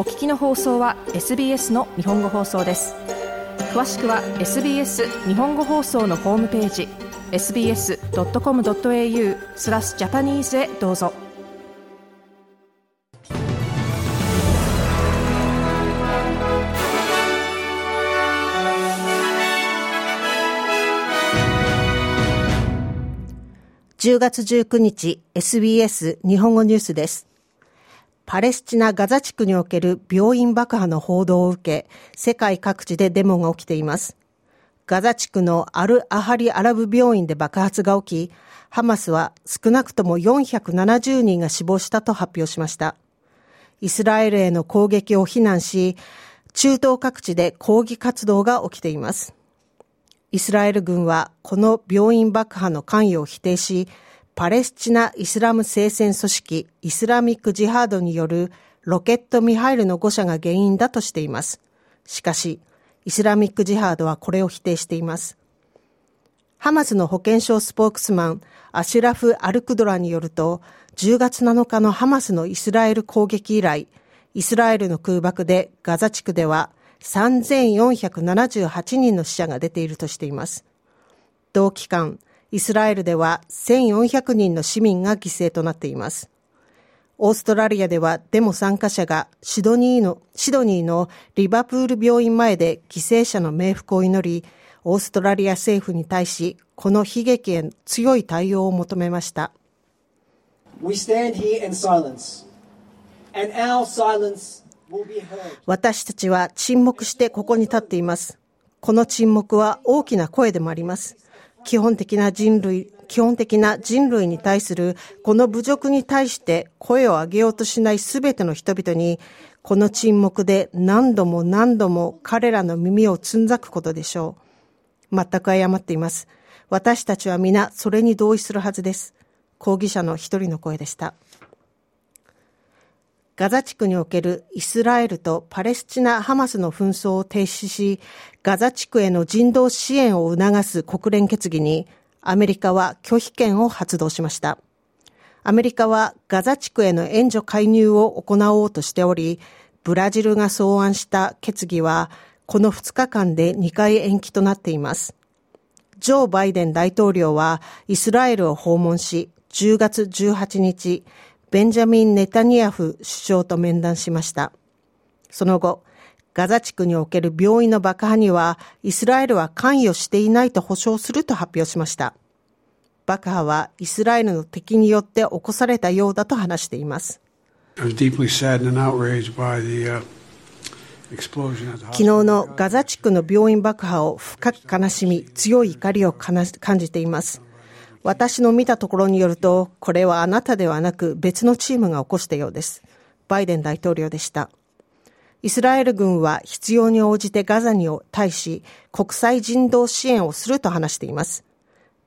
お聞きの放送は SBS の日本語放送です詳しくは SBS 日本語放送のホームページ sbs.com.au スラスジャパニーズへどうぞ10月19日 SBS 日本語ニュースです。パレスチナ・ガザ地区における病院爆破の報道を受け、世界各地でデモが起きています。ガザ地区のアル・アハリ・アラブ病院で爆発が起き、ハマスは少なくとも470人が死亡したと発表しました。イスラエルへの攻撃を非難し、中東各地で抗議活動が起きています。イスラエル軍はこの病院爆破の関与を否定し、パレスチナ・イスラム聖戦組織イスラミック・ジハードによるロケットミハイルの誤射が原因だとしています。しかし、イスラミック・ジハードはこれを否定しています。ハマスの保健省スポークスマン、アシュラフ・アルクドラによると、10月7日のハマスのイスラエル攻撃以来、イスラエルの空爆でガザ地区では3478人の死者が出ているとしています。同期間、イスラエルでは1400人の市民が犠牲となっています。オーストラリアではデモ参加者がシドニーの、シドニーのリバプール病院前で犠牲者の冥福を祈り、オーストラリア政府に対し、この悲劇へ強い対応を求めました。私たちは沈黙してここに立っています。この沈黙は大きな声でもあります。基本的な人類、基本的な人類に対するこの侮辱に対して声を上げようとしない全ての人々に、この沈黙で何度も何度も彼らの耳をつんざくことでしょう。全く誤っています。私たちは皆それに同意するはずです。抗議者の一人の声でした。ガザ地区におけるイスラエルとパレスチナ・ハマスの紛争を停止し、ガザ地区への人道支援を促す国連決議に、アメリカは拒否権を発動しました。アメリカはガザ地区への援助介入を行おうとしており、ブラジルが草案した決議は、この2日間で2回延期となっています。ジョー・バイデン大統領はイスラエルを訪問し、10月18日、ベンジャミン・ネタニヤフ首相と面談しました。その後、ガザ地区における病院の爆破には、イスラエルは関与していないと保証すると発表しました。爆破はイスラエルの敵によって起こされたようだと話しています。昨日のガザ地区の病院爆破を深く悲しみ、強い怒りを感じています。私の見たところによると、これはあなたではなく別のチームが起こしたようです。バイデン大統領でした。イスラエル軍は必要に応じてガザに対し国際人道支援をすると話しています。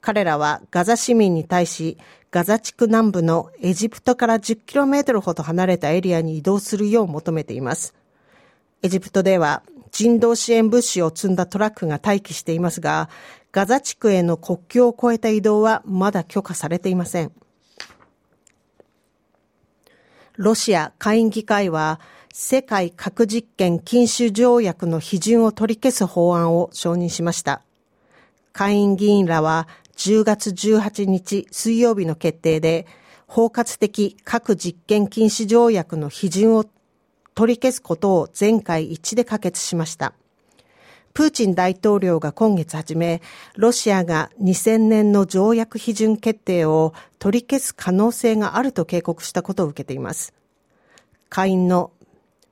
彼らはガザ市民に対しガザ地区南部のエジプトから 10km ほど離れたエリアに移動するよう求めています。エジプトでは人道支援物資を積んだトラックが待機していますが、ガザ地区への国境を越えた移動はまだ許可されていません。ロシア下院議会は世界核実験禁止条約の批准を取り消す法案を承認しました。下院議員らは10月18日水曜日の決定で包括的核実験禁止条約の批准を取り消すことを全会一致で可決しました。プーチン大統領が今月初め、ロシアが2000年の条約批准決定を取り消す可能性があると警告したことを受けています。下院の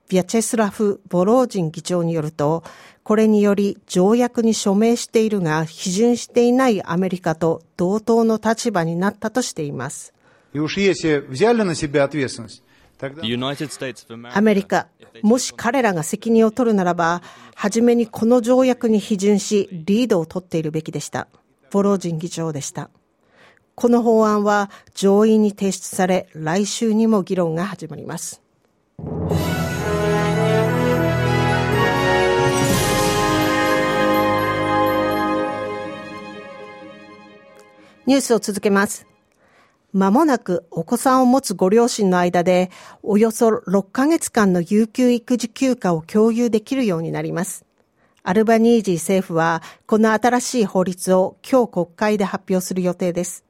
ビャチェスラフ・ボロージン議長によると、これにより条約に署名しているが批准していないアメリカと同等の立場になったとしています。アメリカ、もし彼らが責任を取るならば、初めにこの条約に批准し、リードを取っているべきでした。ボロージン議長でした。この法案は上院に提出され、来週にも議論が始まります。ニュースを続けます。間もなくお子さんを持つご両親の間でおよそ6ヶ月間の有給育児休暇を共有できるようになります。アルバニージー政府はこの新しい法律を今日国会で発表する予定です。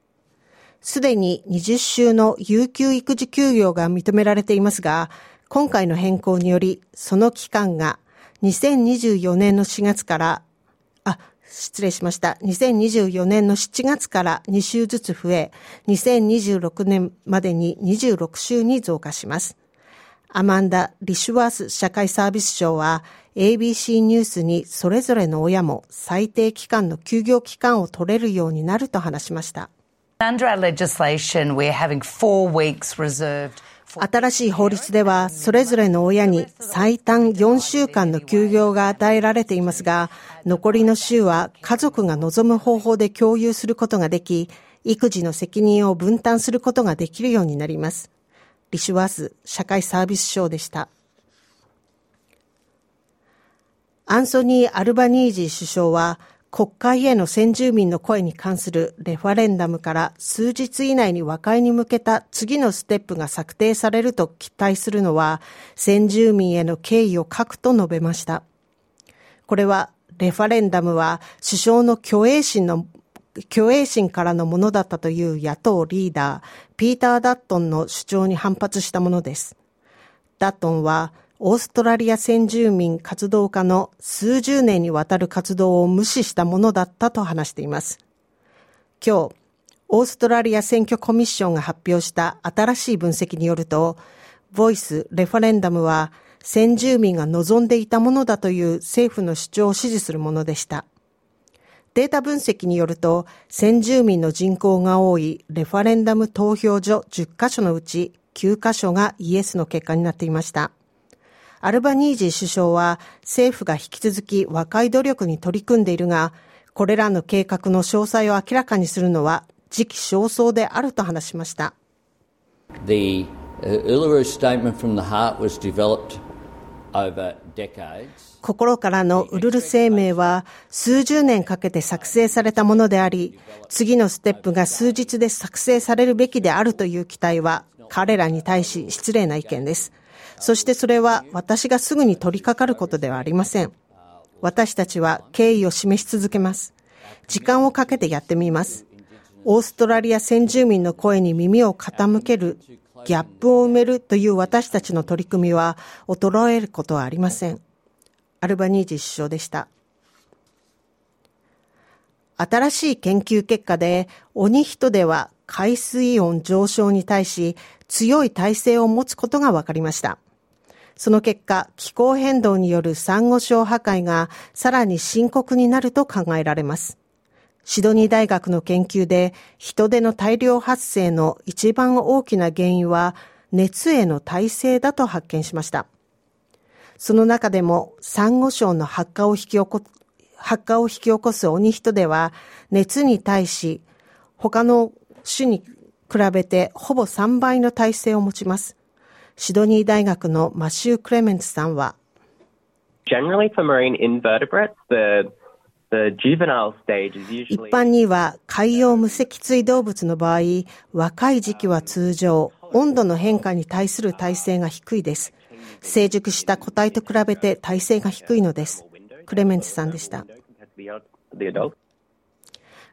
すでに20週の有給育児休業が認められていますが、今回の変更によりその期間が2024年の4月から失礼しました。2024年の7月から2週ずつ増え、2026年までに26週に増加します。アマンダ・リシュワース社会サービス省は ABC ニュースにそれぞれの親も最低期間の休業期間を取れるようになると話しました。Under our legislation, we're having four weeks reserved 新しい法律では、それぞれの親に最短4週間の休業が与えられていますが、残りの週は家族が望む方法で共有することができ、育児の責任を分担することができるようになります。リシュワース社会サービス省でした。アンソニー・アルバニージー首相は、国会への先住民の声に関するレファレンダムから数日以内に和解に向けた次のステップが策定されると期待するのは先住民への敬意を書くと述べました。これはレファレンダムは首相の虚栄心の虚栄心からのものだったという野党リーダー、ピーター・ダットンの主張に反発したものです。ダットンは、オーストラリア先住民活動家の数十年にわたる活動を無視したものだったと話しています。今日、オーストラリア選挙コミッションが発表した新しい分析によると、ボイス・レファレンダムは先住民が望んでいたものだという政府の主張を支持するものでした。データ分析によると、先住民の人口が多いレファレンダム投票所10カ所のうち9カ所がイエスの結果になっていました。アルバニージー首相は政府が引き続き和解努力に取り組んでいるが、これらの計画の詳細を明らかにするのは時期尚早であると話しました。The Uluru statement from the heart was developed over decades. 心からのウルル声明は数十年かけて作成されたものであり、次のステップが数日で作成されるべきであるという期待は彼らに対し失礼な意見です。そしてそれは私がすぐに取り掛かることではありません。私たちは敬意を示し続けます。時間をかけてやってみます。オーストラリア先住民の声に耳を傾ける、ギャップを埋めるという私たちの取り組みは衰えることはありません。アルバニージ首相でした。新しい研究結果で、鬼人では海水温上昇に対し強い耐性を持つことが分かりました。その結果、気候変動によるサンゴ礁破壊がさらに深刻になると考えられます。シドニー大学の研究で人手の大量発生の一番大きな原因は熱への耐性だと発見しました。その中でもサンゴ礁の発火を引き起こ発火を引き起こす鬼人では熱に対し他の種に比べてほぼ3倍の耐性を持ちます。シドニー大学のマシュー・クレメンツさんは、Generally for marine invertebrates, the 一般には海洋無脊椎動物の場合、若い時期は通常、温度の変化に対する耐性が低いです。成熟した個体と比べて耐性が低いのです。クレメンツさんでした。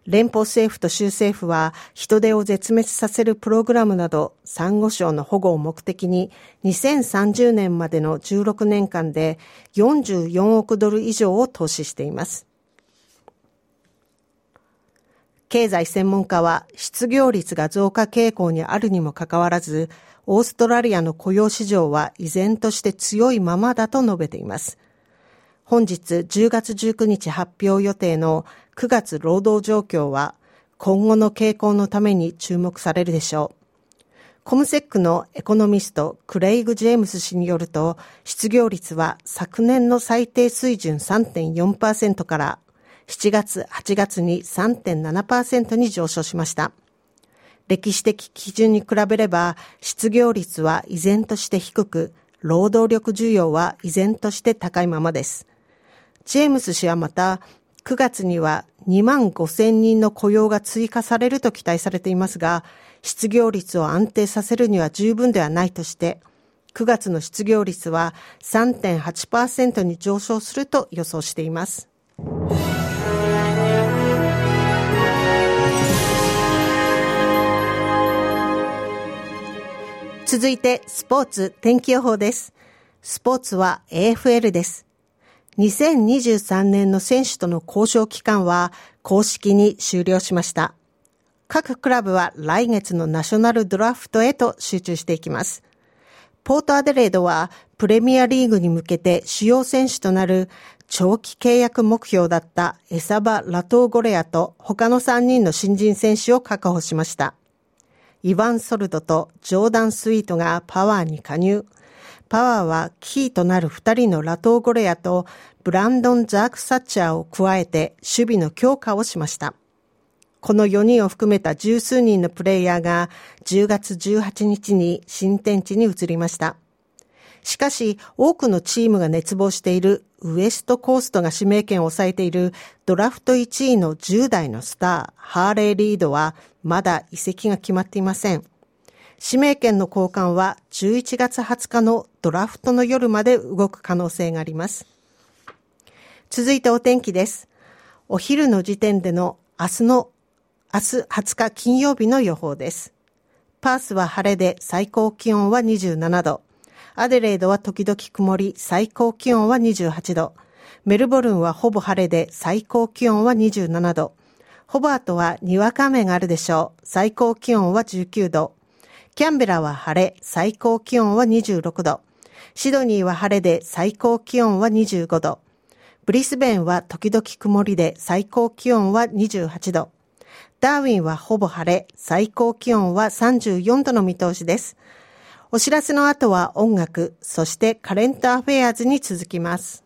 連邦政府と州政府は人手を絶滅させるプログラムなど、サンゴ礁の保護を目的に2030年までの16年間で44億ドル以上を投資しています。経済専門家は失業率が増加傾向にあるにもかかわらず、オーストラリアの雇用市場は依然として強いままだと述べています。本日10月19日発表予定の9月労働状況は今後の傾向のために注目されるでしょう。コムセックのエコノミストクレイグ・ジェームス氏によると失業率は昨年の最低水準3.4%から7月、8月に3.7%に上昇しました。歴史的基準に比べれば失業率は依然として低く、労働力需要は依然として高いままです。ジェームス氏はまた、9月には2万5千人の雇用が追加されると期待されていますが、失業率を安定させるには十分ではないとして、9月の失業率は3.8%に上昇すると予想しています。続いてスポーツ天気予報です。スポーツは AFL です。2023年の選手との交渉期間は公式に終了しました。各クラブは来月のナショナルドラフトへと集中していきます。ポートアデレードはプレミアリーグに向けて主要選手となる長期契約目標だったエサバ・ラトーゴレアと他の3人の新人選手を確保しました。イヴァン・ソルドとジョーダン・スイートがパワーに加入。パワーはキーとなる2人のラトーゴレアとブランドン・ザーク・サッチャーを加えて守備の強化をしました。この4人を含めた十数人のプレイヤーが10月18日に新天地に移りました。しかし、多くのチームが熱望しているウエストコーストが指名権を抑えているドラフト1位の10代のスター、ハーレー・リードはまだ移籍が決まっていません。指名権の交換は11月20日のドラフトの夜まで動く可能性があります。続いてお天気です。お昼の時点での明日の、明日20日金曜日の予報です。パースは晴れで最高気温は27度。アデレードは時々曇り、最高気温は28度。メルボルンはほぼ晴れで最高気温は27度。ホバートはにわか雨があるでしょう。最高気温は19度。キャンベラは晴れ、最高気温は26度。シドニーは晴れで最高気温は25度。ブリスベンは時々曇りで最高気温は28度。ダーウィンはほぼ晴れ、最高気温は34度の見通しです。お知らせの後は音楽、そしてカレントアフェアーズに続きます。